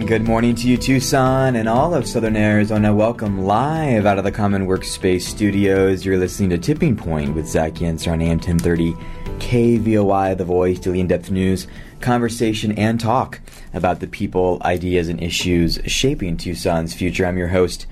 And good morning to you, Tucson and all of Southern Arizona. Welcome live out of the Common Workspace studios. You're listening to Tipping Point with Zach Yenser on AM 1030 KVOI, The Voice, daily in depth news, conversation, and talk about the people, ideas, and issues shaping Tucson's future. I'm your host,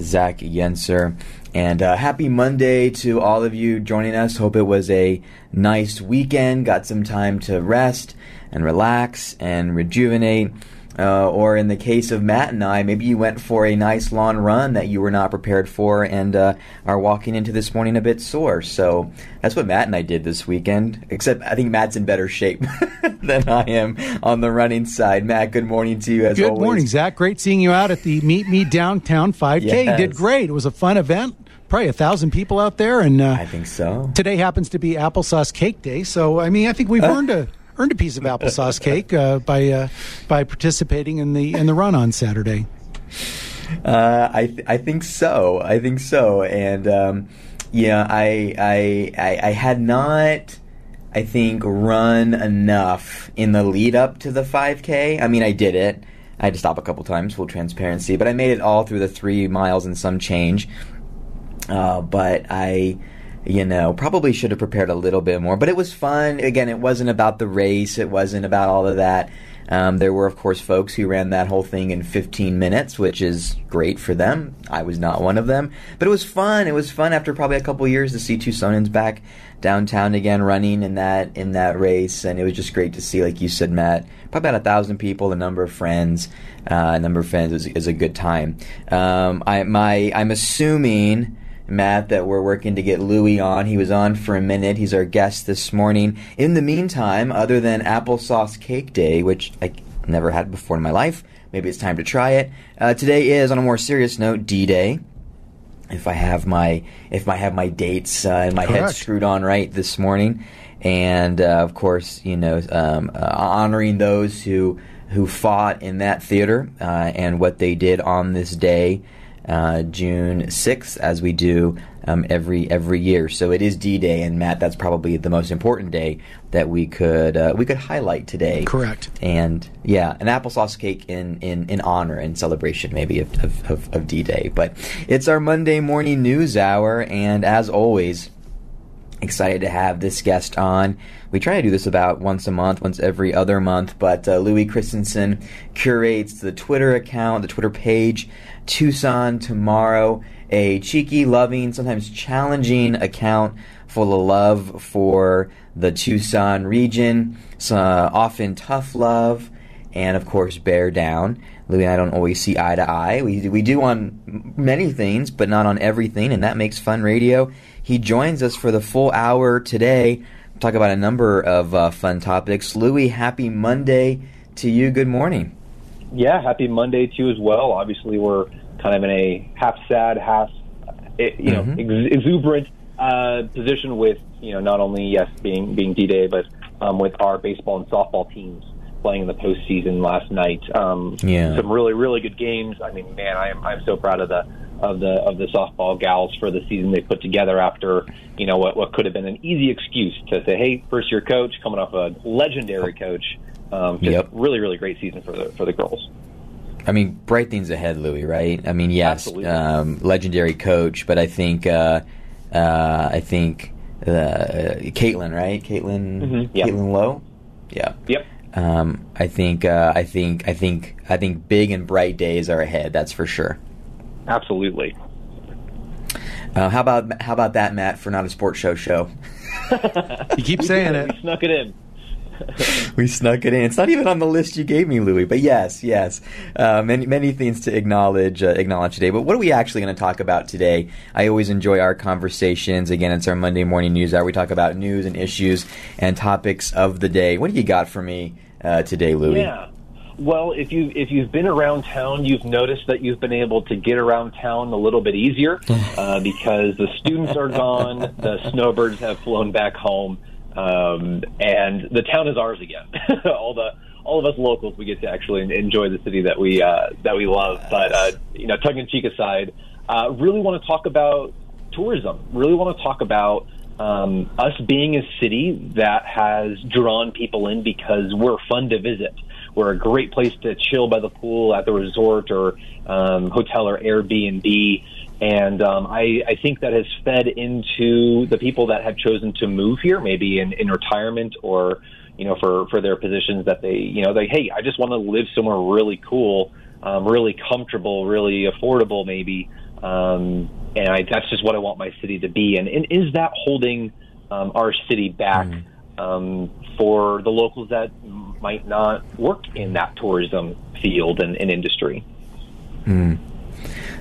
Zach Yenser. And uh, happy Monday to all of you joining us. Hope it was a nice weekend. Got some time to rest and relax and rejuvenate. Uh, or in the case of Matt and I, maybe you went for a nice long run that you were not prepared for and uh, are walking into this morning a bit sore. So that's what Matt and I did this weekend. Except I think Matt's in better shape than I am on the running side. Matt, good morning to you as good always. Good morning, Zach. Great seeing you out at the Meet Me Downtown 5K. Yes. You did great. It was a fun event probably a thousand people out there, and uh, I think so. Today happens to be applesauce cake day, so I mean, I think we've earned a earned a piece of applesauce cake uh, by uh, by participating in the in the run on Saturday. Uh, I th- I think so. I think so. And um, yeah, I, I I I had not. I think run enough in the lead up to the 5K. I mean, I did it. I had to stop a couple times, full transparency, but I made it all through the three miles and some change. Uh, but I, you know, probably should have prepared a little bit more. But it was fun. Again, it wasn't about the race. It wasn't about all of that. Um, there were, of course, folks who ran that whole thing in 15 minutes, which is great for them. I was not one of them, but it was fun. It was fun after probably a couple years to see Tucsonans back downtown again, running in that in that race, and it was just great to see, like you said, Matt, probably about a thousand people, a number of friends, uh, a number of friends is, is a good time. Um, I my I'm assuming Matt, that we're working to get Louie on. He was on for a minute. He's our guest this morning. In the meantime, other than applesauce cake day, which I never had before in my life, maybe it's time to try it. Uh, today is, on a more serious note, D Day. If I have my if I have my dates uh, and my Correct. head screwed on right this morning, and uh, of course, you know, um, uh, honoring those who who fought in that theater uh, and what they did on this day uh, June 6th, as we do um, every every year. So it is D Day, and Matt, that's probably the most important day that we could uh, we could highlight today. Correct. And yeah, an applesauce cake in in, in honor and celebration, maybe of, of, of, of D Day. But it's our Monday morning news hour, and as always excited to have this guest on. We try to do this about once a month, once every other month, but uh, Louis Christensen curates the Twitter account, the Twitter page, Tucson Tomorrow, a cheeky, loving, sometimes challenging account full of love for the Tucson region, uh, often tough love, and of course, bear down. Louis and I don't always see eye to eye. We, we do on many things, but not on everything, and that makes fun radio. He joins us for the full hour today. Talk about a number of uh, fun topics. Louis, happy Monday to you. Good morning. Yeah, happy Monday to you as well. Obviously, we're kind of in a half sad, half eh, you know mm-hmm. ex- exuberant uh, position with you know not only yes being being D Day, but um, with our baseball and softball teams playing in the postseason last night. Um, yeah, some really really good games. I mean, man, I'm I'm so proud of the of the of the softball gals for the season they put together after you know what what could have been an easy excuse to say, hey, first year coach coming off a legendary coach. Um, just yep. really really great season for the for the girls. I mean, bright things ahead, Louis. Right? I mean, yes, um, legendary coach, but I think uh, uh, I think uh, Caitlin, right? Caitlin, mm-hmm. yep. Caitlin Lowe. Yeah. Yep. Um, I think uh, I think I think I think big and bright days are ahead. That's for sure. Absolutely. Uh, how about how about that, Matt, for not a sports show show? you keep saying it. We snuck it in. we snuck it in. It's not even on the list you gave me, Louis. But yes, yes, uh, many many things to acknowledge uh, acknowledge today. But what are we actually going to talk about today? I always enjoy our conversations. Again, it's our Monday morning news hour. We talk about news and issues and topics of the day. What do you got for me uh, today, Louis? Yeah. Well, if you if you've been around town, you've noticed that you've been able to get around town a little bit easier uh, because the students are gone, the snowbirds have flown back home, um, and the town is ours again. all the all of us locals, we get to actually enjoy the city that we uh, that we love. But uh, you know, tongue in cheek aside, uh, really want to talk about tourism. Really want to talk about um, us being a city that has drawn people in because we're fun to visit we're a great place to chill by the pool at the resort or um, hotel or Airbnb. And um, I, I think that has fed into the people that have chosen to move here, maybe in, in retirement or you know for for their positions that they you know they hey I just want to live somewhere really cool, um, really comfortable, really affordable, maybe. Um, and I, that's just what I want my city to be. And, and is that holding um, our city back mm. um, for the locals that might not work in that tourism field and, and industry? Mm.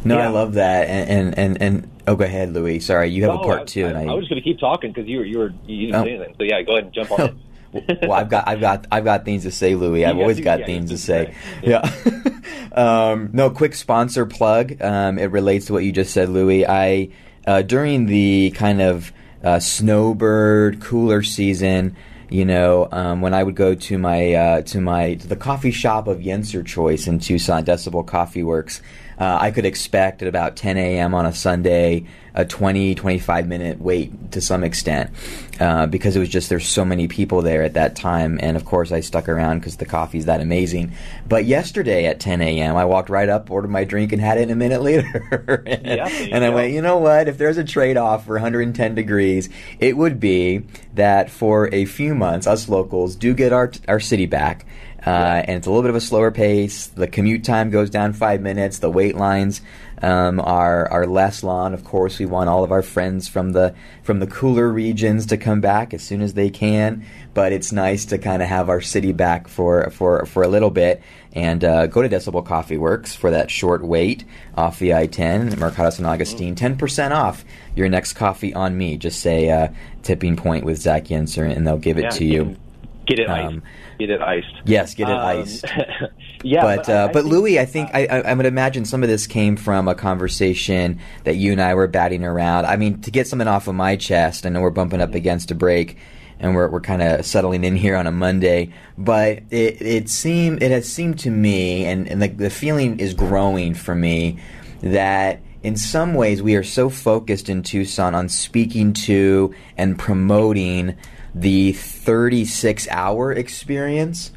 No, yeah. I love that. And, and, and, and, oh, go ahead, Louis. Sorry, you have a part two. I, and I, I was going to keep talking because you were, you were, you didn't oh. say anything. So yeah, go ahead and jump on it. well, I've got, I've got, I've got things to say, Louis. I've always got yeah, things to say. Yeah. um, no, quick sponsor plug. Um, it relates to what you just said, Louis. I uh, during the kind of uh, snowbird cooler season, you know, um, when I would go to my uh, to my to the coffee shop of Yenser Choice in Tucson, Decibel Coffee Works, uh, I could expect at about 10 a.m. on a Sunday a 20, 25 minute wait to some extent uh, because it was just there's so many people there at that time. And of course, I stuck around because the coffee's that amazing. But yesterday at 10 a.m., I walked right up, ordered my drink, and had it in a minute later. and, yeah, and I went, you know what? If there's a trade off for 110 degrees, it would be that for a few months, us locals do get our, our city back. Uh, and it's a little bit of a slower pace. The commute time goes down five minutes. The wait lines um, are are less long. Of course, we want all of our friends from the from the cooler regions to come back as soon as they can. But it's nice to kind of have our city back for for for a little bit. And uh, go to Decibel Coffee Works for that short wait off the I-10, Mercado San Agustin. Ten percent off your next coffee on me. Just say uh, tipping point with Zach Yenser, and they'll give it yeah, to you. Get it um, iced. Get it iced. Yes, get it um, iced. yeah, but but, uh, I, but Louis, I think I, I, would imagine some of this came from a conversation that you and I were batting around. I mean, to get something off of my chest, I know we're bumping up against a break, and we're we're kind of settling in here on a Monday. But it it seemed it has seemed to me, and and the, the feeling is growing for me that in some ways we are so focused in Tucson on speaking to and promoting the 36 hour experience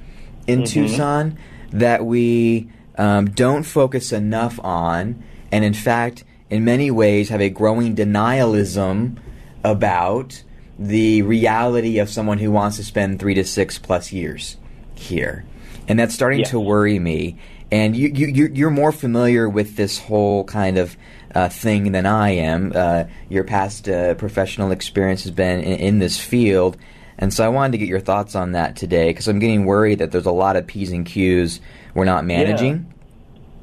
in mm-hmm. Tucson that we um, don't focus enough on, and in fact, in many ways, have a growing denialism about the reality of someone who wants to spend three to six plus years here. And that's starting yes. to worry me. And you, you, you're more familiar with this whole kind of uh, thing than I am. Uh, your past uh, professional experience has been in, in, this field. And so I wanted to get your thoughts on that today because I'm getting worried that there's a lot of P's and Q's we're not managing.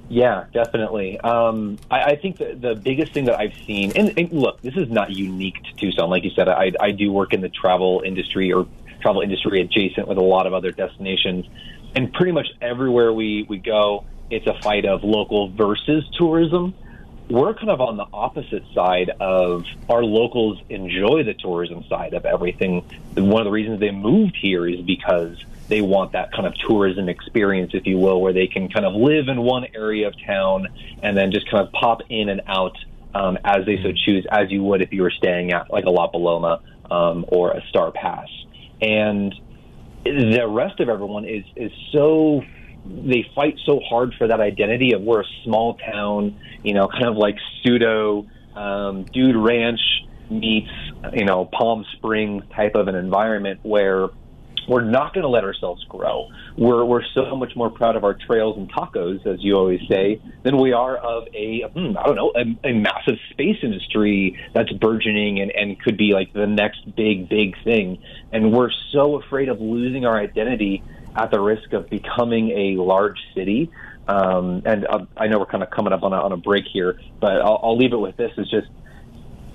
Yeah, yeah definitely. Um, I, I, think the, the biggest thing that I've seen, and, and, look, this is not unique to Tucson. Like you said, I, I do work in the travel industry or travel industry adjacent with a lot of other destinations. And pretty much everywhere we, we go, it's a fight of local versus tourism we're kind of on the opposite side of our locals enjoy the tourism side of everything. One of the reasons they moved here is because they want that kind of tourism experience, if you will, where they can kind of live in one area of town and then just kind of pop in and out um, as they so choose, as you would if you were staying at like a La Paloma um, or a Starr Pass. And the rest of everyone is is so they fight so hard for that identity of we're a small town, you know, kind of like pseudo um, dude ranch meets, you know, Palm Spring type of an environment where we're not going to let ourselves grow. We're we're so much more proud of our trails and tacos, as you always say, than we are of a hmm, I don't know a, a massive space industry that's burgeoning and, and could be like the next big big thing. And we're so afraid of losing our identity at the risk of becoming a large city. Um, and uh, I know we're kind of coming up on a, on a break here, but I'll, I'll leave it with this: is just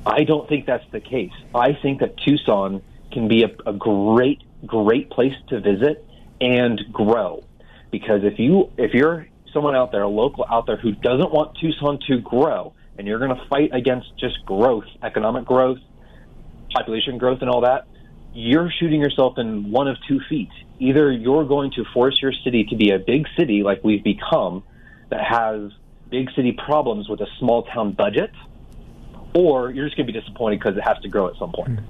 I don't think that's the case. I think that Tucson can be a, a great, great place to visit and grow. Because if you if you're someone out there, a local out there who doesn't want Tucson to grow, and you're going to fight against just growth, economic growth, population growth, and all that, you're shooting yourself in one of two feet. Either you're going to force your city to be a big city like we've become that has big city problems with a small town budget, or you're just going to be disappointed because it has to grow at some point. Mm.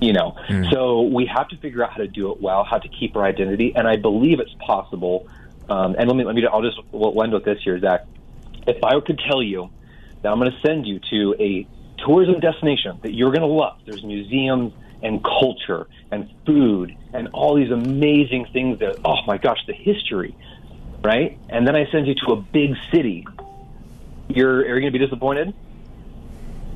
You know, mm. so we have to figure out how to do it well, how to keep our identity, and I believe it's possible Um, and let me let me I'll just we'll end with this here, Zach. If I could tell you that I'm going to send you to a tourism destination that you're going to love, there's museums and culture and food and all these amazing things that oh my gosh, the history, right? And then I send you to a big city. You're are you going to be disappointed?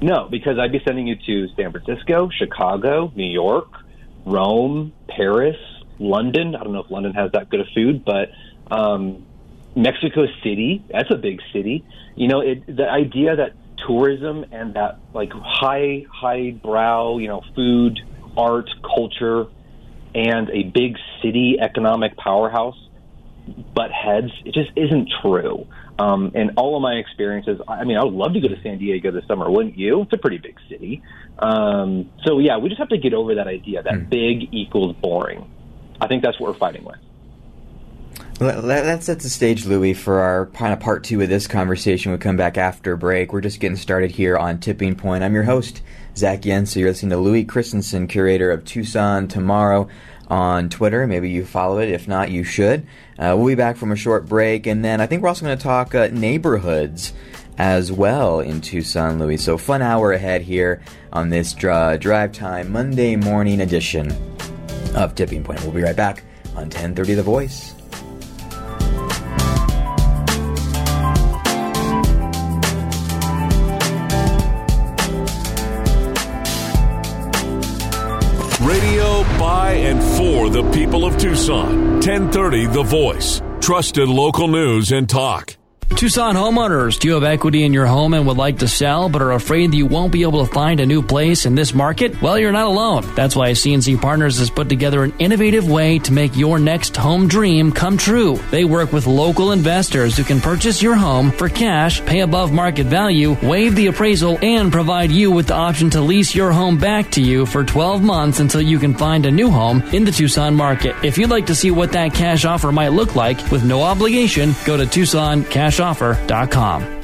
No, because I'd be sending you to San Francisco, Chicago, New York, Rome, Paris, London. I don't know if London has that good of food, but um, Mexico City, that's a big city. You know, it, the idea that tourism and that like high, high brow, you know, food, art, culture, and a big city economic powerhouse butt heads, it just isn't true. Um, and all of my experiences, I mean, I would love to go to San Diego this summer, wouldn't you? It's a pretty big city. Um, so, yeah, we just have to get over that idea that mm. big equals boring. I think that's what we're fighting with. That sets the stage, Louis, for our kind of part two of this conversation. We come back after break. We're just getting started here on Tipping Point. I'm your host, Zach Yenser. You're listening to Louis Christensen, curator of Tucson Tomorrow on Twitter. Maybe you follow it. If not, you should. Uh, we'll be back from a short break, and then I think we're also going to talk uh, neighborhoods as well in Tucson, Louis. So fun hour ahead here on this drive time Monday morning edition of Tipping Point. We'll be right back on 10:30 The Voice. Tucson. 1030 The Voice. Trusted local news and talk. Tucson homeowners, do you have equity in your home and would like to sell but are afraid that you won't be able to find a new place in this market? Well, you're not alone. That's why CNC Partners has put together an innovative way to make your next home dream come true. They work with local investors who can purchase your home for cash, pay above market value, waive the appraisal, and provide you with the option to lease your home back to you for 12 months until you can find a new home in the Tucson market. If you'd like to see what that cash offer might look like with no obligation, go to Tucson Cash offer.com.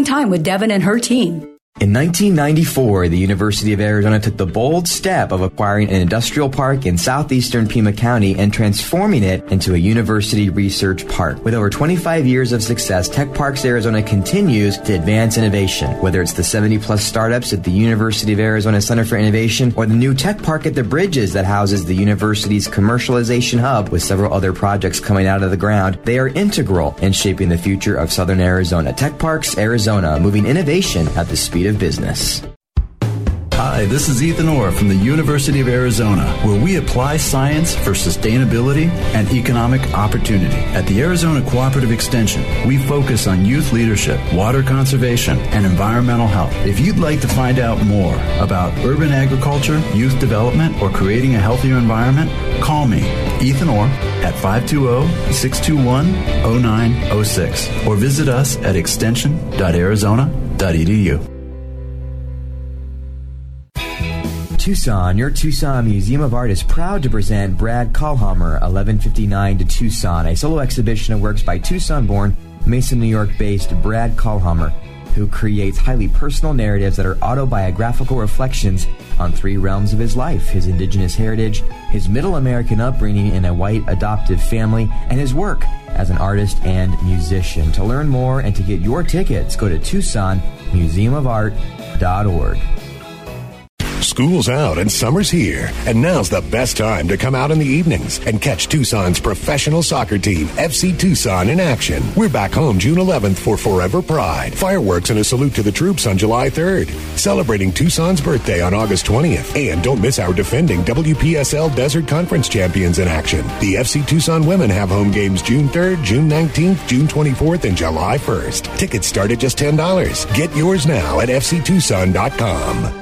time with Devin and her team. In 1994, the University of Arizona took the bold step of acquiring an industrial park in southeastern Pima County and transforming it into a university research park. With over 25 years of success, Tech Parks Arizona continues to advance innovation. Whether it's the 70 plus startups at the University of Arizona Center for Innovation or the new Tech Park at the Bridges that houses the university's commercialization hub with several other projects coming out of the ground, they are integral in shaping the future of Southern Arizona. Tech Parks Arizona, moving innovation at the speed of business. Hi, this is Ethan Orr from the University of Arizona, where we apply science for sustainability and economic opportunity. At the Arizona Cooperative Extension, we focus on youth leadership, water conservation, and environmental health. If you'd like to find out more about urban agriculture, youth development, or creating a healthier environment, call me, Ethan Orr, at 520-621-0906 or visit us at extension.arizona.edu. Tucson, your Tucson Museum of Art is proud to present Brad Kahlhamer, 1159 to Tucson, a solo exhibition of works by Tucson-born, Mason, New York-based Brad Kahlhamer, who creates highly personal narratives that are autobiographical reflections on three realms of his life his indigenous heritage, his middle American upbringing in a white adoptive family, and his work as an artist and musician. To learn more and to get your tickets, go to TucsonMuseumofArt.org. School's out and summer's here, and now's the best time to come out in the evenings and catch Tucson's professional soccer team, FC Tucson, in action. We're back home June 11th for Forever Pride. Fireworks and a salute to the troops on July 3rd. Celebrating Tucson's birthday on August 20th. And don't miss our defending WPSL Desert Conference champions in action. The FC Tucson women have home games June 3rd, June 19th, June 24th, and July 1st. Tickets start at just $10. Get yours now at fctucson.com.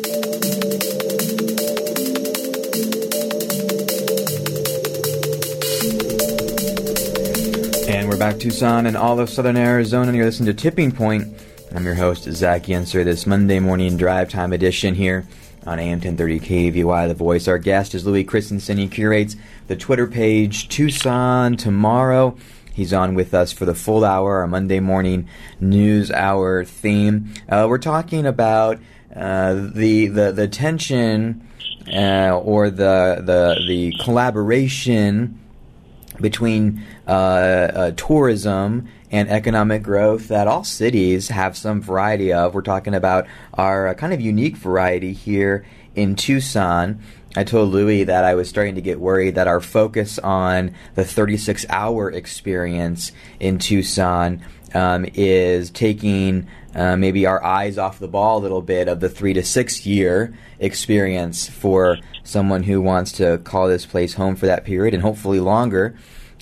Back Tucson and all of southern Arizona, and you're listening to Tipping Point. I'm your host, Zach Yenser, this Monday morning drive time edition here on AM 1030 KVOI The Voice. Our guest is Louis Christensen. He curates the Twitter page Tucson Tomorrow. He's on with us for the full hour, our Monday morning news hour theme. Uh, we're talking about uh, the, the, the tension uh, or the, the, the collaboration between uh, uh, tourism and economic growth that all cities have some variety of. We're talking about our uh, kind of unique variety here in Tucson. I told Louis that I was starting to get worried that our focus on the 36 hour experience in Tucson um, is taking uh, maybe our eyes off the ball a little bit of the three to six year experience for someone who wants to call this place home for that period and hopefully longer.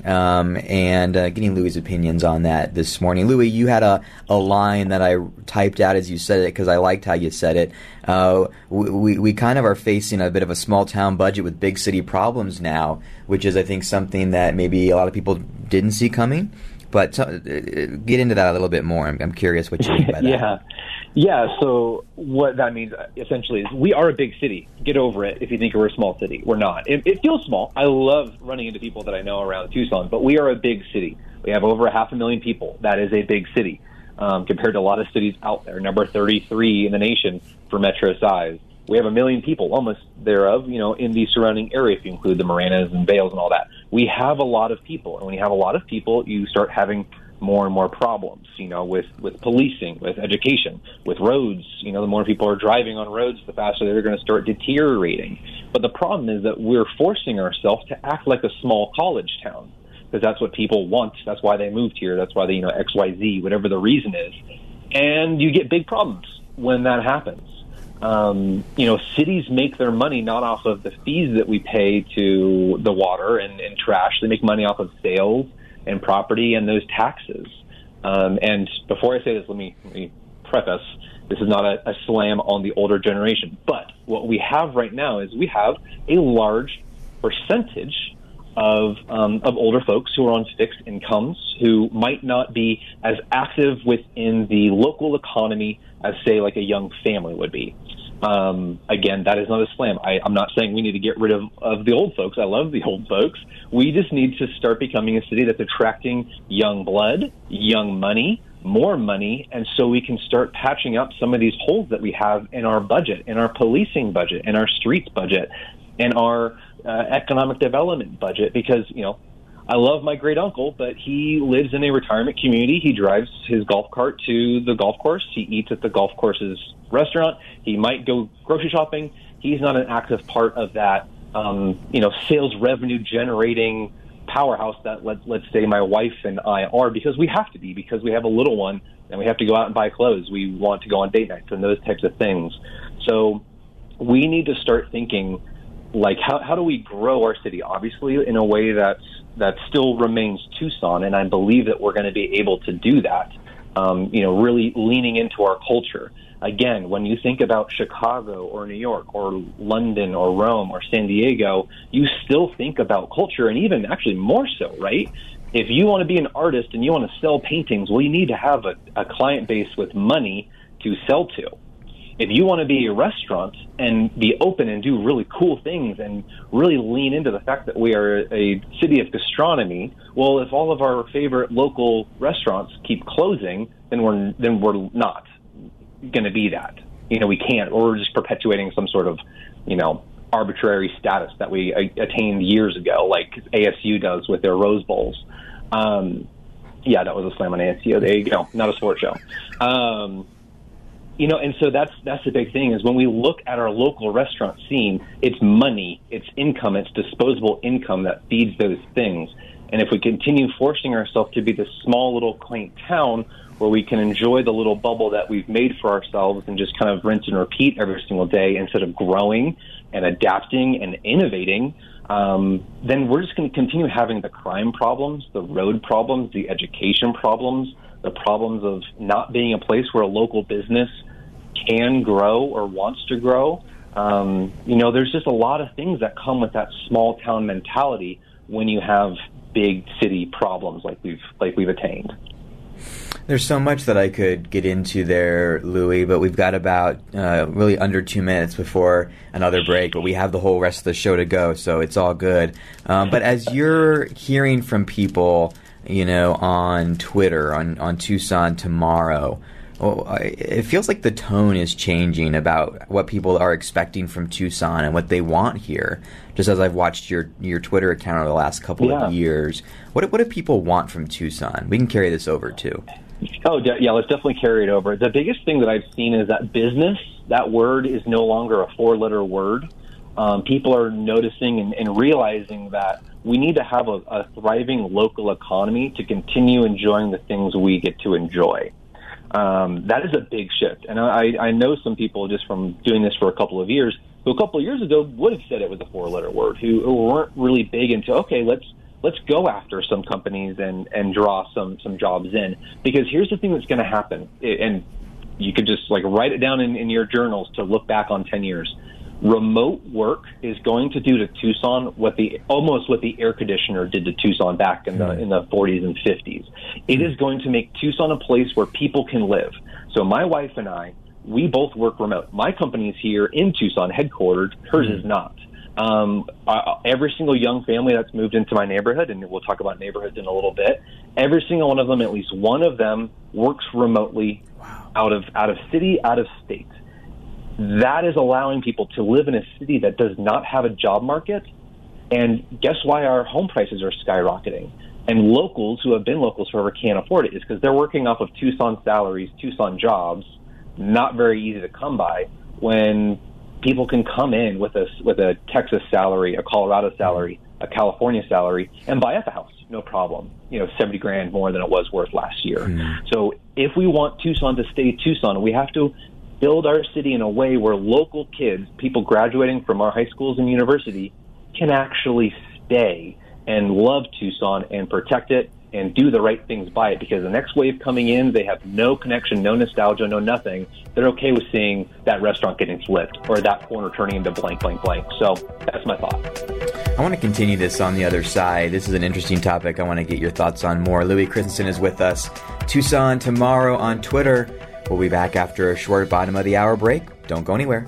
Um, and uh, getting Louis' opinions on that this morning. Louis, you had a, a line that I typed out as you said it because I liked how you said it. Uh, we, we kind of are facing a bit of a small town budget with big city problems now, which is, I think, something that maybe a lot of people didn't see coming. But uh, get into that a little bit more. I'm, I'm curious what you mean by that. yeah. Yeah, so what that means essentially is we are a big city. Get over it if you think we're a small city. We're not. It, it feels small. I love running into people that I know around Tucson, but we are a big city. We have over a half a million people. That is a big city um, compared to a lot of cities out there. Number 33 in the nation for metro size. We have a million people, almost thereof, you know, in the surrounding area if you include the Maranas and Vails and all that. We have a lot of people, and when you have a lot of people, you start having more and more problems, you know, with, with policing, with education, with roads. You know, the more people are driving on roads, the faster they're going to start deteriorating. But the problem is that we're forcing ourselves to act like a small college town because that's what people want. That's why they moved here. That's why they, you know, XYZ, whatever the reason is. And you get big problems when that happens. Um, you know, cities make their money not off of the fees that we pay to the water and, and trash. They make money off of sales and property and those taxes. Um, and before I say this, let me, let me preface this is not a, a slam on the older generation. But what we have right now is we have a large percentage of um, of older folks who are on fixed incomes who might not be as active within the local economy as say like a young family would be. Um, again, that is not a slam. I, I'm not saying we need to get rid of, of the old folks. I love the old folks. We just need to start becoming a city that's attracting young blood, young money, more money, and so we can start patching up some of these holes that we have in our budget, in our policing budget, in our streets budget, in our uh, economic development budget. Because you know, I love my great uncle, but he lives in a retirement community. He drives his golf cart to the golf course. He eats at the golf course's restaurant. He might go grocery shopping. He's not an active part of that, um, you know, sales revenue generating powerhouse that let, let's say my wife and I are because we have to be because we have a little one and we have to go out and buy clothes. We want to go on date nights and those types of things. So we need to start thinking like how, how do we grow our city obviously in a way that's that still remains Tucson and I believe that we're going to be able to do that um, you know really leaning into our culture. Again when you think about Chicago or New York or London or Rome or San Diego you still think about culture and even actually more so right? If you want to be an artist and you want to sell paintings well you need to have a, a client base with money to sell to if you want to be a restaurant and be open and do really cool things and really lean into the fact that we are a city of gastronomy, well, if all of our favorite local restaurants keep closing, then we're then we're not going to be that. You know, we can't. Or we're just perpetuating some sort of, you know, arbitrary status that we attained years ago, like ASU does with their Rose Bowls. Um, yeah, that was a slam on ASU. There you go. Not a sports show. Um, you know, and so that's that's the big thing is when we look at our local restaurant scene, it's money, it's income, it's disposable income that feeds those things. And if we continue forcing ourselves to be this small little quaint town where we can enjoy the little bubble that we've made for ourselves and just kind of rinse and repeat every single day instead of growing and adapting and innovating, um, then we're just going to continue having the crime problems, the road problems, the education problems, the problems of not being a place where a local business can grow or wants to grow. Um, you know, there's just a lot of things that come with that small town mentality when you have big city problems like we've like we've attained. There's so much that I could get into there, Louis, but we've got about uh, really under two minutes before another break. But we have the whole rest of the show to go, so it's all good. Um, but as you're hearing from people, you know, on Twitter, on on Tucson tomorrow, well, it feels like the tone is changing about what people are expecting from Tucson and what they want here. Just as I've watched your your Twitter account over the last couple yeah. of years, what what do people want from Tucson? We can carry this over too. Oh yeah, let's definitely carry it over. The biggest thing that I've seen is that business. That word is no longer a four letter word. Um, people are noticing and, and, realizing that we need to have a, a thriving local economy to continue enjoying the things we get to enjoy. Um, that is a big shift. And I, I know some people just from doing this for a couple of years who a couple of years ago would have said it was a four letter word, who, who weren't really big into, okay, let's let's go after some companies and, and draw some, some jobs in. Because here's the thing that's going to happen. And you could just like write it down in, in your journals to look back on 10 years remote work is going to do to Tucson what the almost what the air conditioner did to Tucson back in the in the 40s and 50s. It is going to make Tucson a place where people can live. So my wife and I, we both work remote. My company is here in Tucson, headquartered. Hers is hmm. not. Um, uh, every single young family that's moved into my neighborhood, and we'll talk about neighborhoods in a little bit. Every single one of them, at least one of them, works remotely wow. out of out of city, out of state that is allowing people to live in a city that does not have a job market. And guess why our home prices are skyrocketing? And locals who have been locals forever can't afford it is because they're working off of Tucson salaries, Tucson jobs, not very easy to come by. When people can come in with a with a Texas salary, a Colorado salary, a California salary, and buy up a house, no problem. You know, seventy grand more than it was worth last year. Mm. So if we want Tucson to stay Tucson, we have to build our city in a way where local kids, people graduating from our high schools and university, can actually stay and love Tucson and protect it and do the right things by it because the next wave coming in, they have no connection, no nostalgia, no nothing. They're okay with seeing that restaurant getting flipped or that corner turning into blank, blank, blank. So that's my thought. I want to continue this on the other side. This is an interesting topic I want to get your thoughts on more. Louis Christensen is with us. Tucson tomorrow on Twitter. We'll be back after a short bottom of the hour break. Don't go anywhere.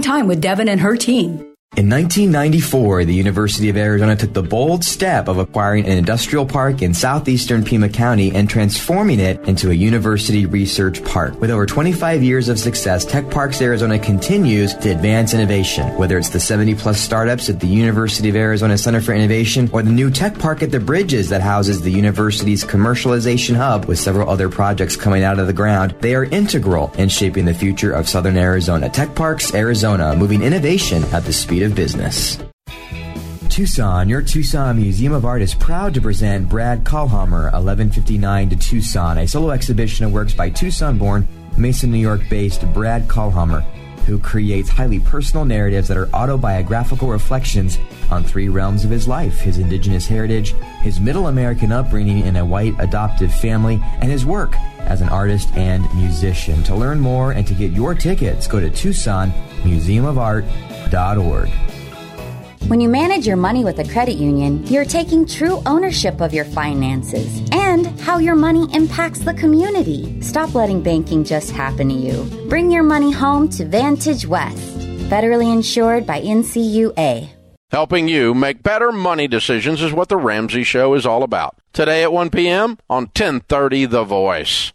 time with Devin and her team. In 1994, the University of Arizona took the bold step of acquiring an industrial park in southeastern Pima County and transforming it into a university research park. With over 25 years of success, Tech Parks Arizona continues to advance innovation. Whether it's the 70 plus startups at the University of Arizona Center for Innovation or the new Tech Park at the Bridges that houses the university's commercialization hub with several other projects coming out of the ground, they are integral in shaping the future of Southern Arizona. Tech Parks Arizona, moving innovation at the speed of business. Tucson, your Tucson Museum of Art is proud to present Brad Kahlhamer, 1159 to Tucson, a solo exhibition of works by Tucson born, Mason, New York based Brad Kahlhamer, who creates highly personal narratives that are autobiographical reflections on three realms of his life his indigenous heritage, his middle American upbringing in a white adoptive family, and his work as an artist and musician. To learn more and to get your tickets, go to TucsonMuseumofArt.org. When you manage your money with a credit union, you're taking true ownership of your finances and how your money impacts the community. Stop letting banking just happen to you. Bring your money home to Vantage West, federally insured by NCUA. Helping you make better money decisions is what the Ramsey Show is all about. Today at 1 p.m. on 1030 The Voice.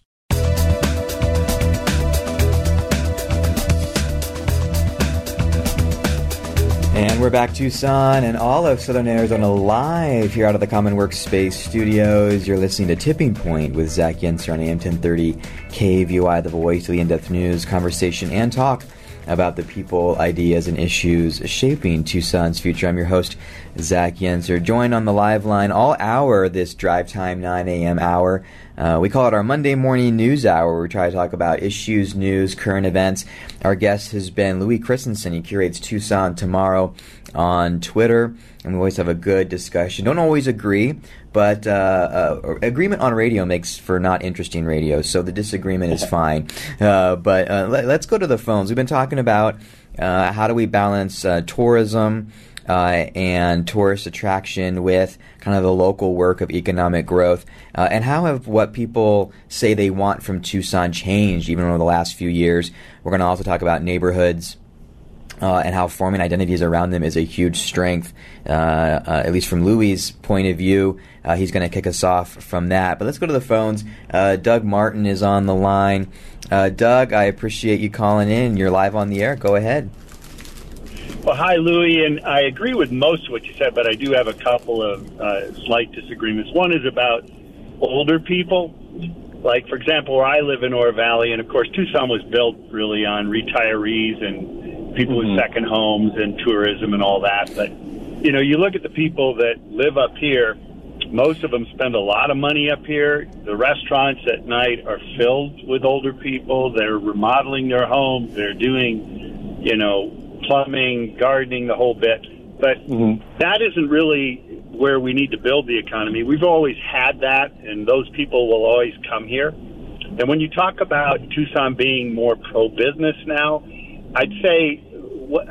And we're back Tucson and all of Southern Arizona live here out of the Common Workspace studios. You're listening to Tipping Point with Zach Yenser on AM 1030 KVOI, the voice of the in-depth news, conversation, and talk about the people, ideas, and issues shaping Tucson's future. I'm your host, Zach Yenser. Joined on the live line all hour this drive time 9 a.m. hour. Uh, we call it our Monday morning news hour where we try to talk about issues, news, current events. Our guest has been Louis Christensen. He curates Tucson Tomorrow on Twitter, and we always have a good discussion. Don't always agree, but uh, uh, agreement on radio makes for not interesting radio, so the disagreement is fine. Uh, but uh, let, us go to the phones. We've been talking about uh, how do we balance uh, tourism uh, and tourist attraction with kind of the local work of economic growth? Uh, and how have what people say they want from Tucson changed even over the last few years? We're going to also talk about neighborhoods. Uh, and how forming identities around them is a huge strength, uh, uh, at least from Louis' point of view. Uh, he's going to kick us off from that. But let's go to the phones. Doug Martin is on the line. Doug, I appreciate you calling in. You're live on the air. Go ahead. Well, hi, Louis, and I agree with most of what you said, but I do have a couple of uh, slight disagreements. One is about older people. Like, for example, where I live in Oro Valley, and of course, Tucson was built really on retirees and people mm-hmm. with second homes and tourism and all that. But, you know, you look at the people that live up here, most of them spend a lot of money up here. The restaurants at night are filled with older people. They're remodeling their homes. They're doing, you know, plumbing, gardening, the whole bit. But mm-hmm. that isn't really where we need to build the economy. We've always had that, and those people will always come here. And when you talk about Tucson being more pro business now, I'd say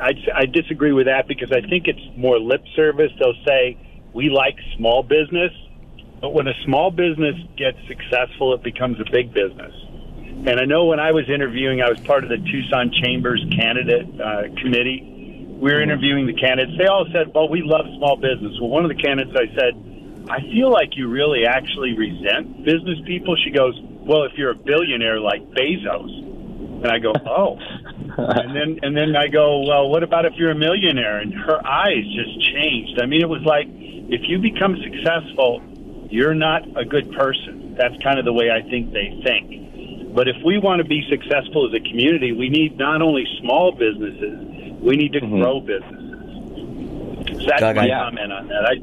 I'd, I disagree with that because I think it's more lip service. They'll say, we like small business, but when a small business gets successful, it becomes a big business. And I know when I was interviewing, I was part of the Tucson Chambers candidate uh, committee. We were interviewing the candidates. They all said, "Well, we love small business." Well, one of the candidates, I said, "I feel like you really actually resent business people." She goes, "Well, if you're a billionaire like Bezos," and I go, "Oh." and then and then I go, "Well, what about if you're a millionaire?" And her eyes just changed. I mean, it was like if you become successful, you're not a good person. That's kind of the way I think they think. But if we want to be successful as a community, we need not only small businesses, we need to mm-hmm. grow businesses. So that's Doug, my comment on that. I,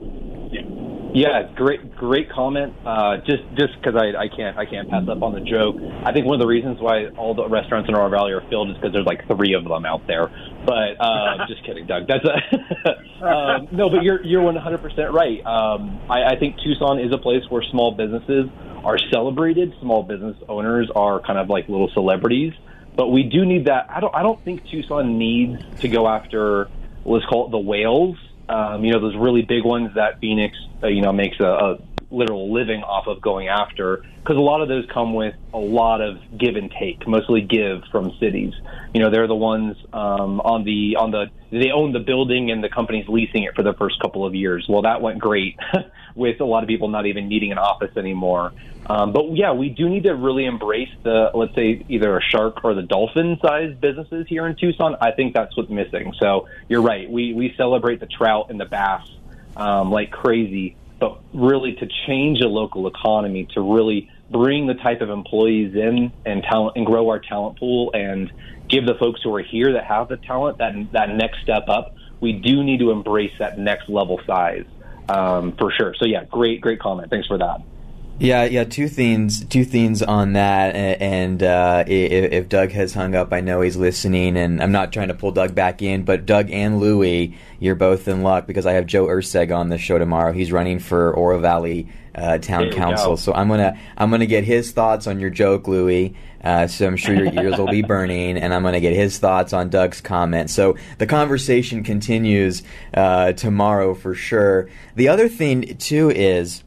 yeah. Yeah great, great comment. Uh, just, just because I, I can't, I can't pass up on the joke. I think one of the reasons why all the restaurants in Oro Valley are filled is because there's like three of them out there. But uh, just kidding, Doug. That's a um, no, but you're you're 100 percent right. Um, I, I think Tucson is a place where small businesses are celebrated. Small business owners are kind of like little celebrities. But we do need that. I don't. I don't think Tucson needs to go after. Let's call it the whales. Um, you know, those really big ones that Phoenix, uh, you know, makes a, a literal living off of going after because a lot of those come with a lot of give and take, mostly give from cities. You know, they're the ones um, on the on the they own the building and the company's leasing it for the first couple of years. Well, that went great with a lot of people not even needing an office anymore. Um, but yeah, we do need to really embrace the let's say either a shark or the dolphin sized businesses here in Tucson. I think that's what's missing. So you're right. We we celebrate the trout and the bass um, like crazy but really to change a local economy, to really bring the type of employees in and talent and grow our talent pool and give the folks who are here that have the talent that that next step up. we do need to embrace that next level size um, for sure. So yeah, great, great comment. Thanks for that. Yeah, yeah. Two things, two things on that. And uh, if, if Doug has hung up, I know he's listening. And I'm not trying to pull Doug back in, but Doug and Louie, you're both in luck because I have Joe Urseg on the show tomorrow. He's running for Oro Valley uh, Town Council, go. so I'm gonna I'm gonna get his thoughts on your joke, Louie. Uh, so I'm sure your ears will be burning, and I'm going to get his thoughts on Doug's comment. So the conversation continues uh, tomorrow for sure. The other thing too is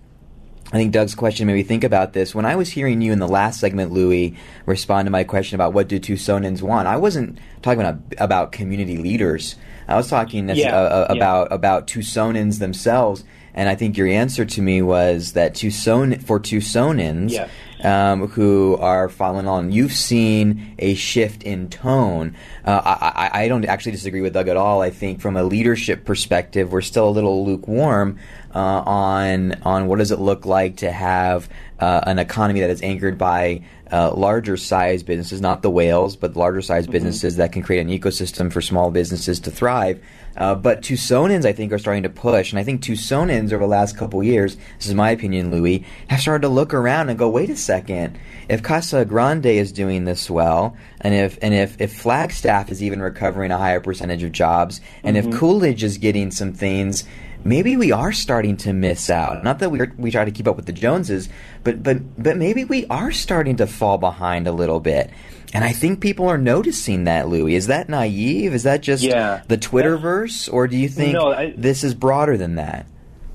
I think Doug's question made me think about this. When I was hearing you in the last segment, Louis, respond to my question about what do Tucsonans want, I wasn't talking about, about community leaders. I was talking Yeah, uh, yeah. about about Tucsonans themselves. And I think your answer to me was that Tucson for Tucsonans Yes. Um, who are following on, you've seen a shift in tone. Uh, I, I, I don't actually disagree with Doug at all. I think from a leadership perspective, we're still a little lukewarm uh, on on what does it look like to have uh, an economy that is anchored by uh, larger size businesses, not the whales, but larger size businesses that can create an ecosystem for small businesses to thrive. Uh, but Tucsonans, I think, are starting to push, and I think Tucsonans over the last couple years, this is my opinion, Louis, have started to look around and go, wait a second, if Casa Grande is doing this well, and if and if if Flagstaff is even recovering a higher percentage of jobs, and if Coolidge is getting some things maybe we are starting to miss out. Not that we we try to keep up with the Joneses, but but but maybe we are starting to fall behind a little bit. And I think people are noticing that, Louis. Is that naive? Is that just Yeah. the Twitterverse, or do you think No, I- this is broader than that?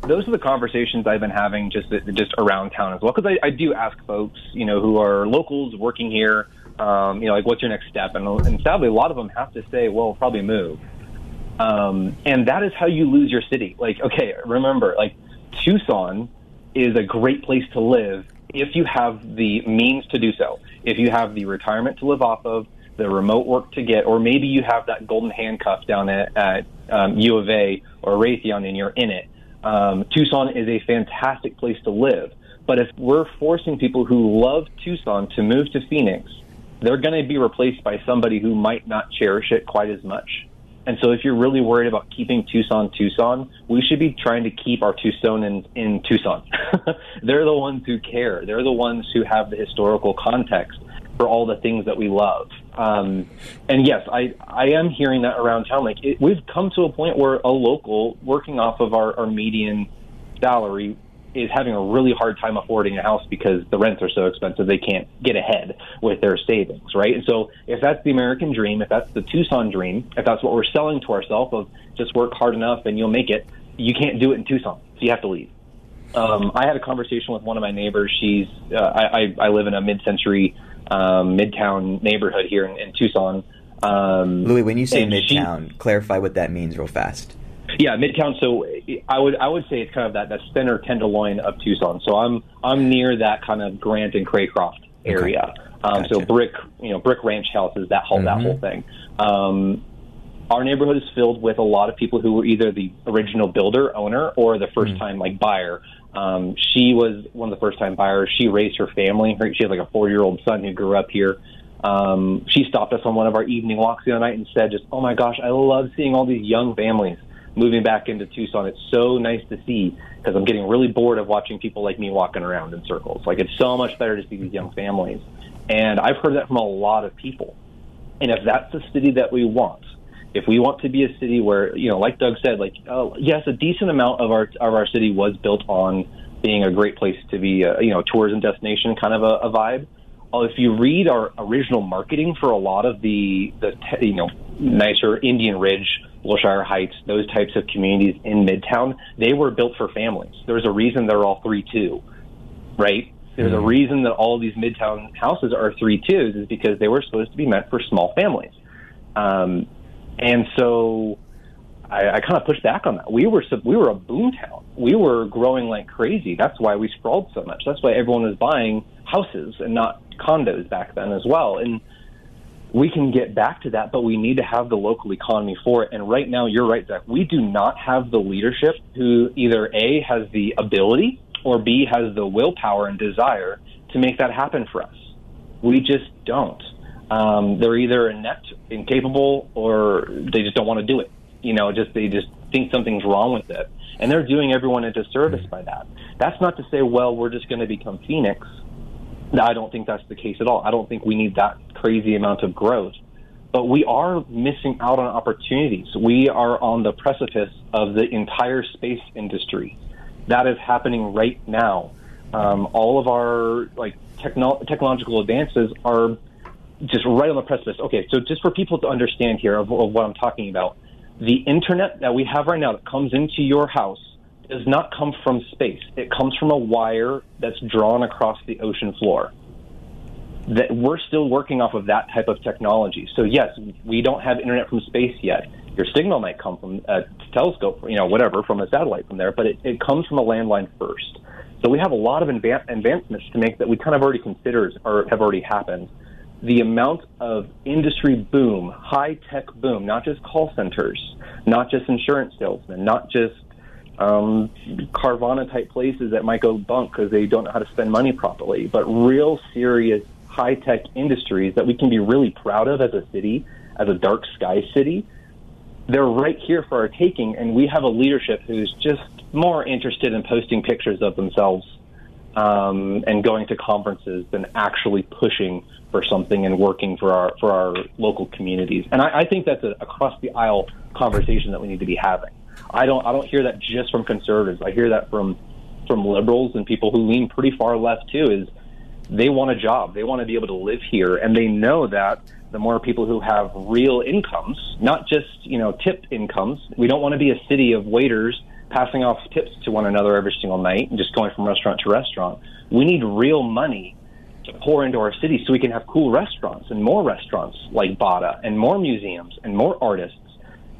those are the conversations I've been having just just around town as well. Because I, I do ask folks, you know, who are locals working here, um, you know, like, what's your next step? And, and sadly, a lot of them have to say, well, probably move. Um, and that is how you lose your city. Like, okay, remember, like, Tucson is a great place to live if you have the means to do so. If you have the retirement to live off of, the remote work to get, or maybe you have that golden handcuff down at, at um, U of A or Raytheon and you're in it. Um, Tucson is a fantastic place to live. But if we're forcing people who love Tucson to move to Phoenix, they're going to be replaced by somebody who might not cherish it quite as much. And so, if you're really worried about keeping Tucson Tucson, we should be trying to keep our Tucsonans in in Tucson. They're the ones who care. They're the ones who have the historical context for all the things that we love. Um, and yes, I, I am hearing that around town. Like it, we've come to a point where a local working off of our, our median salary is having a really hard time affording a house because the rents are so expensive they can't get ahead with their savings, right? And so if that's the American dream, if that's the Tucson dream, if that's what we're selling to ourselves of just work hard enough and you'll make it, you can't do it in Tucson, so you have to leave. Um, I had a conversation with one of my neighbors. She's uh, I, I, I live in a mid-century um, midtown neighborhood here in, in Tucson. Um, Louis, when you say and she- midtown, clarify what that means real fast. Yeah, Midtown. So I would I would say it's kind of that that center tenderloin of Tucson. So I'm I'm near that kind of Grant and Craycroft area. Um, So brick you know brick ranch houses that whole that Mhm. whole thing. Um, our neighborhood is filled with a lot of people who were either the original builder owner or the first time like buyer. Um, she was one of the first time buyers. She raised her family. Her, she has like a four year old son who grew up here. Um, she stopped us on one of our evening walks the other night and said, "Just oh my gosh, I love seeing all these young families moving back into Tucson. It's so nice to see because I'm getting really bored of watching people like me walking around in circles. Like it's so much better to see these young families." And I've heard that from a lot of people. And if that's the city that we want, if we want to be a city where, you know, like Doug said, like, oh, yes, a decent amount of our of our city was built on being a great place to be, a, you know, tourism destination kind of a, a vibe. Uh, if you read our original marketing for a lot of the the you know nicer Indian Ridge, Wilshire Heights, those types of communities in Midtown, they were built for families. There's a reason they're all three two, right? There's a reason that all of these Midtown houses are three twos is because they were supposed to be meant for small families. Um, and so I, I kind of pushed back on that. We were sub- we were a boom town. We were growing like crazy. That's why we sprawled so much. That's why everyone was buying houses and not condos back then as well. And we can get back to that, but we need to have the local economy for it. And right now, you're right, Zach. We do not have the leadership who either A has the ability or B has the willpower and desire to make that happen for us. We just don't. Um, they're either inept, incapable, or they just don't want to do it. You know, just they just think something's wrong with it, and they're doing everyone a disservice by that. That's not to say, well, we're just going to become Phoenix. I don't think that's the case at all. I don't think we need that crazy amount of growth. But we are missing out on opportunities. We are on the precipice of the entire space industry. That is happening right now. Um, all of our like techno- technological advances are just right on the precipice. Okay, so just for people to understand here of, of what I'm talking about, the internet that we have right now that comes into your house does not come from space. It comes from a wire that's drawn across the ocean floor. That we're still working off of that type of technology. So yes, we don't have internet from space yet. Your signal might come from a telescope, you know, whatever, from a satellite from there, but it, it comes from a landline first. So we have a lot of advan- advancements to make that we kind of already considered or have already happened. The amount of industry boom, high tech boom, not just call centers, not just insurance salesmen, not just um, Carvana type places that might go bunk because they don't know how to spend money properly, but real serious high tech industries that we can be really proud of as a city, as a dark sky city. They're right here for our taking, and we have a leadership who's just more interested in posting pictures of themselves um, and going to conferences than actually pushing for something and working for our for our local communities. And I, I think that's a across the aisle conversation that we need to be having. I don't I don't hear that just from conservatives. I hear that from from liberals and people who lean pretty far left too. Is they want a job, they want to be able to live here, and they know that the more people who have real incomes, not just you know tip incomes. We don't want to be a city of waiters passing off tips to one another every single night and just going from restaurant to restaurant. We need real money to pour into our city so we can have cool restaurants and more restaurants like BATA and more museums and more artists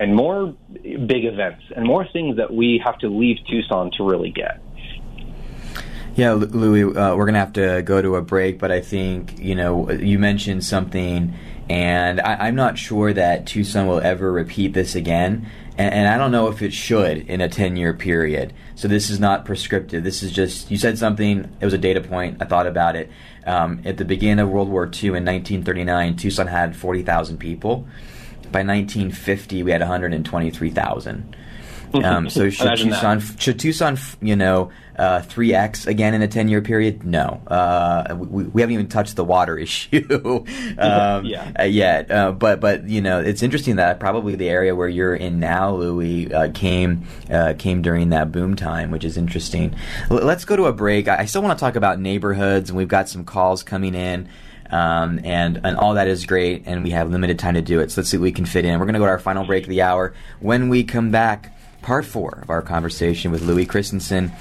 and more big events and more things that we have to leave Tucson to really get. Yeah, Louis, uh, we're going to have to go to a break, but I think, you know, you mentioned something, and I, am not sure that Tucson will ever repeat this again and, and I don't know if it should in a 10 year period. So this is not prescriptive. This is just, you said something, it was a data point, I thought about it. Um, at the beginning of World War II in 1939, Tucson had 40,000 people. By 1950, we had 123,000. Um, so should Tucson, should Tucson, you know, uh, three uh, x again in a ten year period? No, uh, we, we, haven't even touched the water issue um, yeah. uh, yet. Uh, but but you know, it's interesting that probably the area where you're in now, Louis, uh, came came during that boom time, which is interesting. L- let's go to a break. I still want to talk about neighborhoods, and we've got some calls coming in. Um, and and all that is great, and we have limited time to do it. So let's see what we can fit in. We're going to go to our final break of the hour. When we come back, part four of our conversation with Louis Christensen,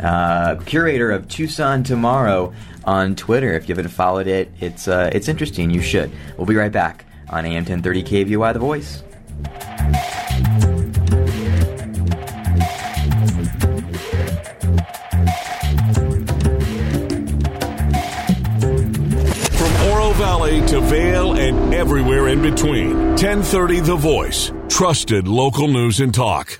uh, curator of Tucson Tomorrow on Twitter. If you haven't followed it, it's uh, it's interesting. You should. We'll be right back on AM 1030 KVOI The Voice. To Vail and everywhere in between, 1030 The Voice. Trusted local news and talk.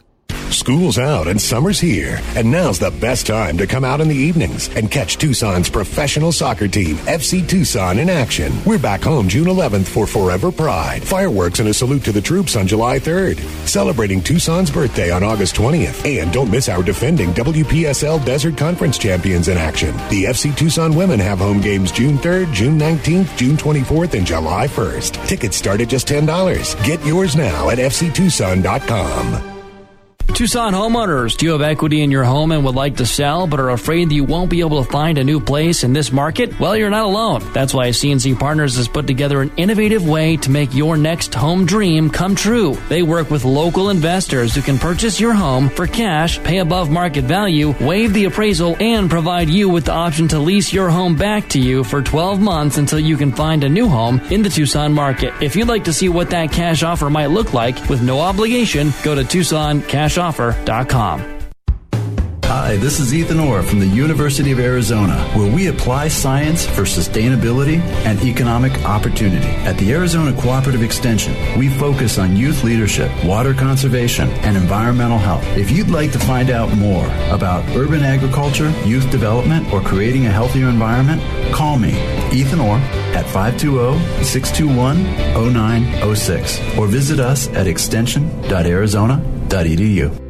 School's out and summer's here, and now's the best time to come out in the evenings and catch Tucson's professional soccer team, FC Tucson, in action. We're back home June 11th for Forever Pride, fireworks and a salute to the troops on July 3rd, celebrating Tucson's birthday on August 20th. And don't miss our defending WPSL Desert Conference champions in action. The FC Tucson women have home games June 3rd, June 19th, June 24th, and July 1st. Tickets start at just $10. Get yours now at fctucson.com. Tucson homeowners, do you have equity in your home and would like to sell but are afraid that you won't be able to find a new place in this market? Well, you're not alone. That's why CNC Partners has put together an innovative way to make your next home dream come true. They work with local investors who can purchase your home for cash, pay above market value, waive the appraisal, and provide you with the option to lease your home back to you for 12 months until you can find a new home in the Tucson market. If you'd like to see what that cash offer might look like with no obligation, go to Tucson Cash Hi, this is Ethan Orr from the University of Arizona, where we apply science for sustainability and economic opportunity. At the Arizona Cooperative Extension, we focus on youth leadership, water conservation, and environmental health. If you'd like to find out more about urban agriculture, youth development, or creating a healthier environment, call me, Ethan Orr, at 520-621-0906 or visit us at extension.arizona.edu.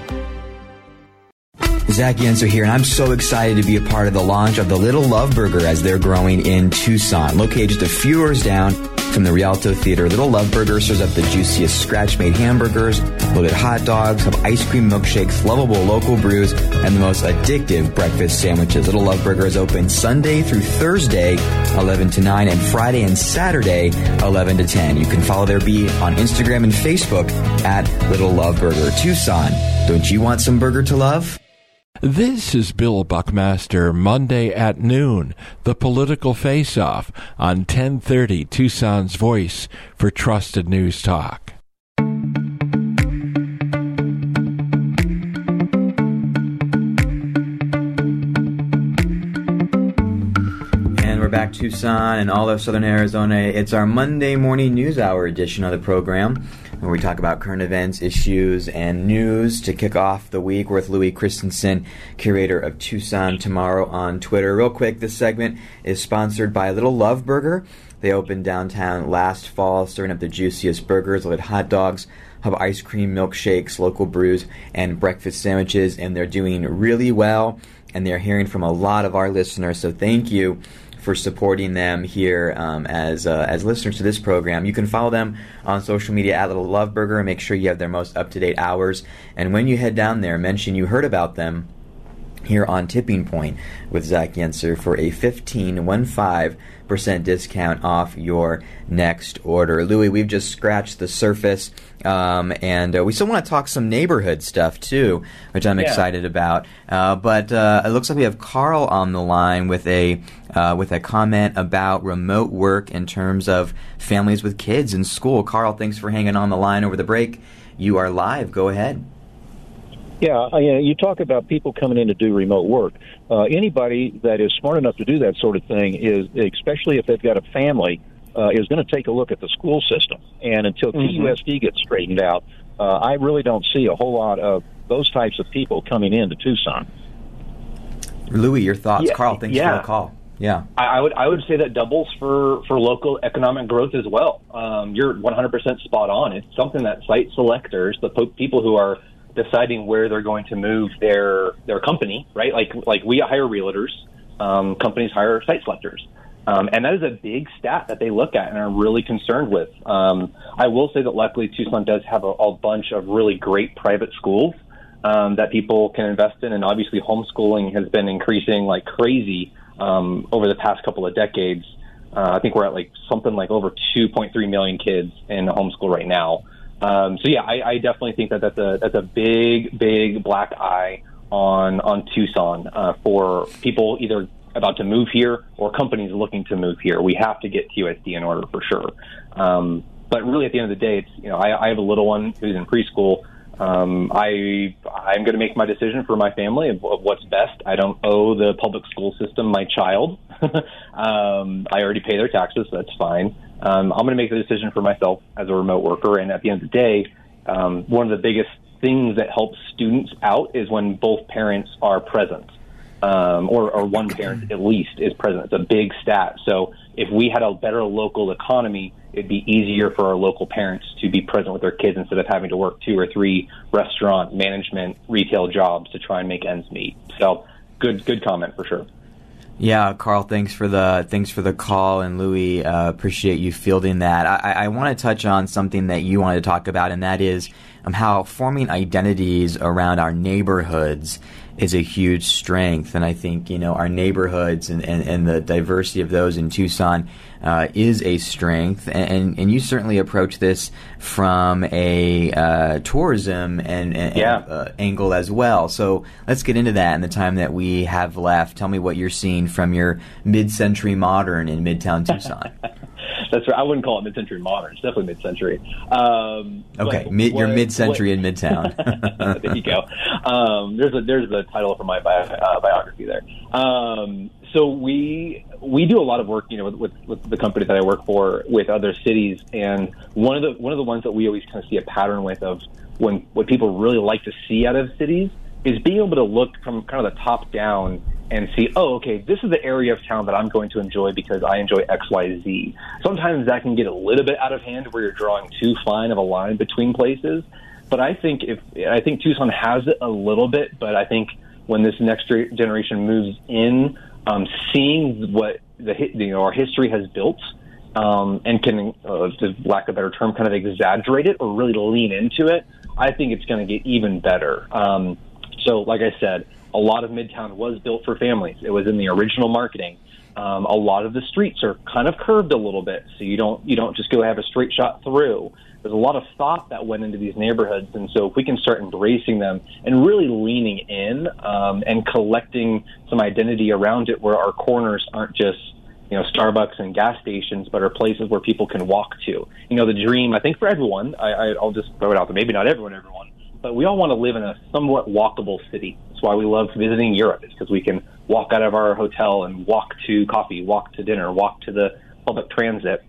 Zach Yentzer here, and I'm so excited to be a part of the launch of the Little Love Burger as they're growing in Tucson. Located just a few doors down from the Rialto Theater, Little Love Burger serves up the juiciest scratch-made hamburgers, loaded hot dogs, have ice cream milkshakes, lovable local brews, and the most addictive breakfast sandwiches. Little Love Burger is open Sunday through Thursday, 11 to 9, and Friday and Saturday, 11 to 10. You can follow their beat on Instagram and Facebook at Little Love Burger. Tucson, don't you want some burger to love? This is Bill Buckmaster Monday at noon, the political face-off on 1030 Tucson's Voice for Trusted News Talk. And we're back Tucson and all of Southern Arizona. It's our Monday morning news hour edition of the program where we talk about current events, issues, and news to kick off the week with Louis Christensen, curator of Tucson Tomorrow on Twitter. Real quick, this segment is sponsored by Little Love Burger. They opened downtown last fall, serving up the juiciest burgers, with hot dogs, have ice cream, milkshakes, local brews, and breakfast sandwiches, and they're doing really well. And they're hearing from a lot of our listeners, so thank you for supporting them here um, as uh, as listeners to this program. You can follow them on social media at Little Love Burger and make sure you have their most up to date hours. And when you head down there, mention you heard about them here on Tipping Point with Zach Yentzer for a 15 percent discount off your next order. Louis, we've just scratched the surface, um, and uh, we still want to talk some neighborhood stuff too, which I'm Yeah. excited about. Uh, but uh, it looks like we have Carl on the line with a uh, with a comment about remote work in terms of families with kids in school. Carl, thanks for hanging on the line over the break. You are live. Go ahead. Yeah, you, know, you talk about people coming in to do remote work. Uh, anybody that is smart enough to do that sort of thing is, especially if they've got a family, uh, is going to take a look at the school system. And until Mm-hmm. TUSD gets straightened out, uh, I really don't see a whole lot of those types of people coming into Tucson. Louis, your thoughts. Yeah, Carl, thanks yeah. for the call. Yeah. I, I would I would say that doubles for for local economic growth as well. Um, you're 100% spot on. It's something that site selectors, the po- people who are deciding where they're going to move their their company, right? Like like we hire realtors, um, companies hire site selectors. Um, and that is a big stat that they look at and are really concerned with. Um, I will say that luckily Tucson does have a, a bunch of really great private schools um, that people can invest in, and obviously homeschooling has been increasing like crazy um, over the past couple of decades. Uh, I think we're at like something like over 2.3 million kids in homeschool right now. Um, so yeah, I, I definitely think that that's a that's a big big black eye on on Tucson uh, for people either about to move here or companies looking to move here. We have to get TUSD in order for sure. Um, but really, at the end of the day, it's you know I, I have a little one who's in preschool. Um, I I'm going to make my decision for my family of, of what's best. I don't owe the public school system my child. um, I already pay their taxes, so that's fine. Um, I'm going to make the decision for myself as a remote worker. And at the end of the day, um, one of the biggest things that helps students out is when both parents are present, um, or, or one parent at least is present. It's a big stat. So if we had a better local economy, it'd be easier for our local parents to be present with their kids instead of having to work two or three restaurant management retail jobs to try and make ends meet. So good, good comment for sure. Yeah, Carl, thanks for the thanks for the call, and Louis, uh, appreciate you fielding that. I, I want to touch on something that you wanted to talk about, and that is um, how forming identities around our neighborhoods is a huge strength. And I think, you know, our neighborhoods and, and, and the diversity of those in Tucson uh, is a strength. And, and you certainly approach this from a uh, tourism and, and Yeah. uh, angle as well. So let's get into that in the time that we have left. Tell me what you're seeing from your mid century modern in Midtown Tucson. That's right. I wouldn't call it mid-century modern. It's definitely mid-century. Um, Okay, mid, you're what- mid century what- in Midtown. there you go. Um, there's a there's the title for my bio, uh, biography there. Um, so we we do a lot of work, you know, with, with, the company that I work for with other cities, and one of the one of the ones that we always kind of see a pattern with of when what people really like to see out of cities is being able to look from kind of the top down and see, oh, okay, this is the area of town that I'm going to enjoy because I enjoy X, Y, Z. Sometimes that can get a little bit out of hand where you're drawing too fine of a line between places. But I think if I think Tucson has it a little bit, but I think when this next generation moves in, um, seeing what the you know our history has built, um, and can, uh, to lack of a better term, kind of exaggerate it or really lean into it, I think it's going to get even better. Um, so, like I said, a lot of Midtown was built for families. It was in the original marketing. Um, a lot of the streets are kind of curved a little bit, so you don't you don't just go have a straight shot through. There's a lot of thought that went into these neighborhoods, and so if we can start embracing them and really leaning in um, and collecting some identity around it, where our corners aren't just you know Starbucks and gas stations, but are places where people can walk to. You know, the dream I think for everyone. I, I'll just throw it out there. Maybe not everyone, everyone, but we all want to live in a somewhat walkable city. That's why we love visiting Europe, is because we can walk out of our hotel and walk to coffee, walk to dinner, walk to the public transit.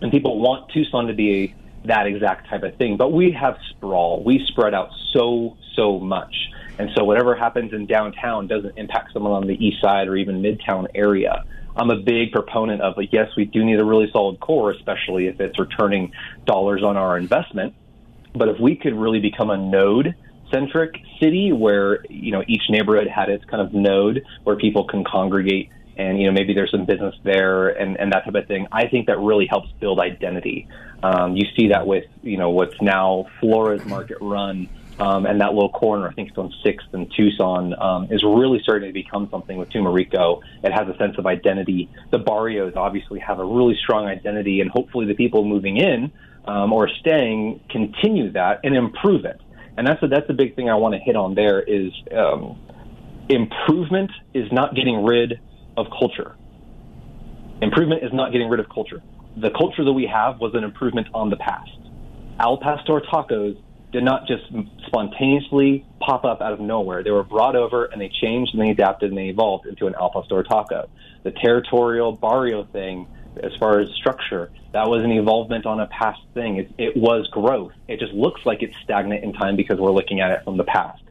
And people want Tucson to be that exact type of thing. But we have sprawl. We spread out so, so much. And so whatever happens in downtown doesn't impact someone on the east side or even midtown area. I'm a big proponent of, like, yes, we do need a really solid core, especially if it's returning dollars on our investment. But if we could really become a node centric city where, you know, each neighborhood had its kind of node where people can congregate and, you know, maybe there's some business there and, and that type of thing, I think that really helps build identity. Um, you see that with, you know, what's now Flores Market Run. Um, and that little corner, I think it's on Sixth and Tucson, um, is really starting to become something with Tumerico. It has a sense of identity. The barrios obviously have a really strong identity, and hopefully the people moving in um, or staying continue that and improve it. And that's a, that's the big thing I want to hit on. There is um, improvement is not getting rid of culture. Improvement is not getting rid of culture. The culture that we have was an improvement on the past. Al Pastor tacos did not just spontaneously pop up out of nowhere. They were brought over and they changed and they adapted and they evolved into an Al Pastor taco. The territorial barrio thing, as far as structure, that was an evolvement on a past thing. It, it was growth. It just looks like it's stagnant in time because we're looking at it from the past.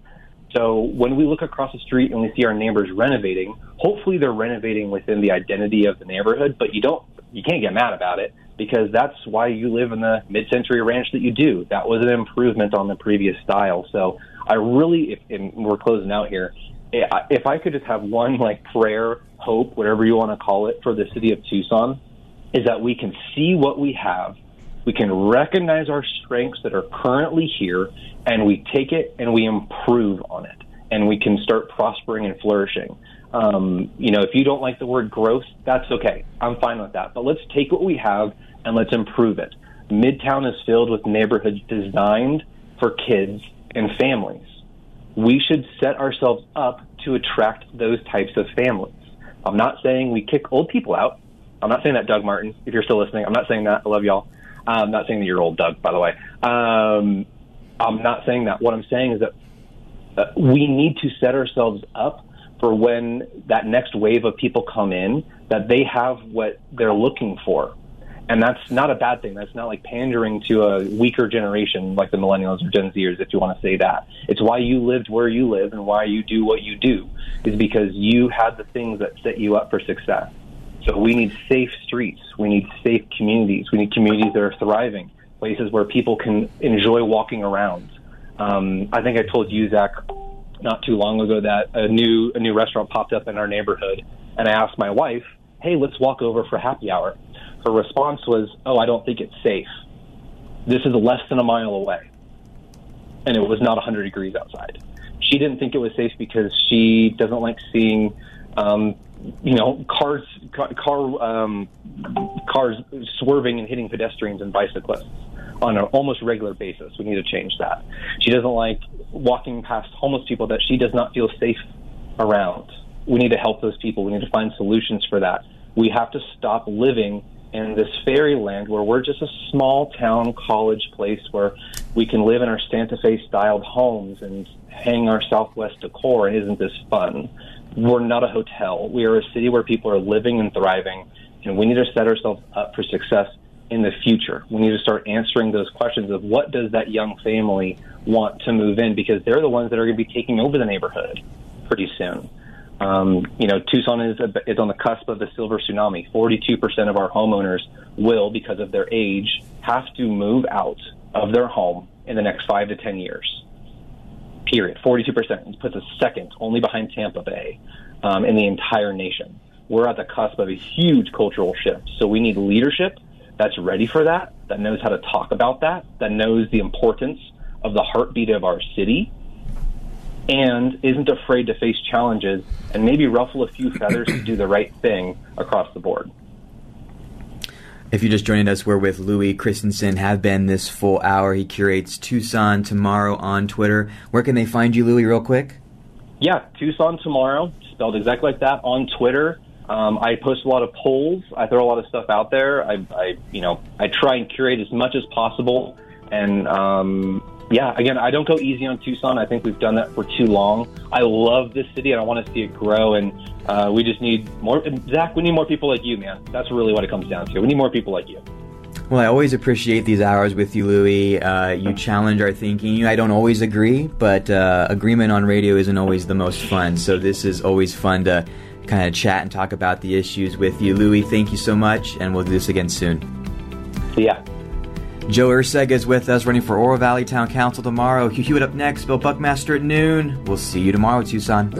So when we look across the street and we see our neighbors renovating, hopefully they're renovating within the identity of the neighborhood, but you don't you can't get mad about it because that's why you live in the mid-century ranch that you do. That was an improvement on the previous style. So I really if and we're closing out here, if I could just have one like prayer, hope, whatever you want to call it for the city of Tucson is that we can see what we have we can recognize our strengths that are currently here and we take it and we improve on it and we can start prospering and flourishing. Um, you know, if you don't like the word growth, that's okay. I'm fine with that. But let's take what we have and let's improve it. Midtown is filled with neighborhoods designed for kids and families. We should set ourselves up to attract those types of families. I'm not saying we kick old people out. I'm not saying that, Doug Martin, if you're still listening. I'm not saying that. I love y'all. I'm not saying that you're old, Doug, by the way. Um, I'm not saying that. What I'm saying is that uh, we need to set ourselves up for when that next wave of people come in, that they have what they're looking for. And that's not a bad thing. That's not like pandering to a weaker generation like the millennials or Gen Zers, if you want to say that. It's why you lived where you live and why you do what you do, is because you had the things that set you up for success. So we need safe streets. We need safe communities. We need communities that are thriving, places where people can enjoy walking around. Um, I think I told you, Zach, not too long ago that a new a new restaurant popped up in our neighborhood, and I asked my wife, "Hey, let's walk over for happy hour." Her response was, "Oh, I don't think it's safe. This is less than a mile away." and it was not 100 degrees outside. She didn't think it was safe because she doesn't like seeing, um, you know, cars car, um, cars swerving and hitting pedestrians and bicyclists on an almost regular basis. We need to change that. She doesn't like walking past homeless people that she does not feel safe around. We need to help those people. We need to find solutions for that. We have to stop living in this fairyland where we're just a small town college place where we can live in our Santa Fe styled homes and hang our Southwest decor. And isn't this fun? We're not a hotel. We are a city where people are living and thriving, and we need to set ourselves up for success in the future. We need to start answering those questions of what does that young family want to move in because they're the ones that are going to be taking over the neighborhood pretty soon. Um, you know, Tucson is, a, is on the cusp of the silver tsunami. 42% of our homeowners will, because of their age, have to move out of their home in the next five to 10 years. Period. 42%. It puts us second, only behind Tampa Bay, um, in the entire nation. We're at the cusp of a huge cultural shift. So we need leadership that's ready for that, that knows how to talk about that, that knows the importance of the heartbeat of our city, and isn't afraid to face challenges and maybe ruffle a few feathers to do the right thing across the board. If you're just joining us, we're with Louis Christensen, have been this full hour. He curates Tucson Tomorrow on Twitter. Where can they find you, Louis, real quick? Yeah, Tucson Tomorrow, spelled exactly like that, on Twitter. Um, I post a lot of polls. I throw a lot of stuff out there. I, I you know, I try and curate as much as possible. And um, yeah, again, I don't go easy on Tucson. I think we've done that for too long. I love this city, and I want to see it grow. And uh, we just need more. Zach, we need more people like you, man. That's really what it comes down to. We need more people like you. Well, I always appreciate these hours with you, Louis. Uh, you challenge our thinking. I don't always agree, but uh, agreement on radio isn't always the most fun. So this is always fun to kind of chat and talk about the issues with you. Louis, thank you so much, and we'll do this again soon. See ya. Joe Urseg is with us running for Oro Valley Town Council tomorrow. Hugh Hewitt up next, Bill Buckmaster at noon. We'll see you tomorrow, Tucson.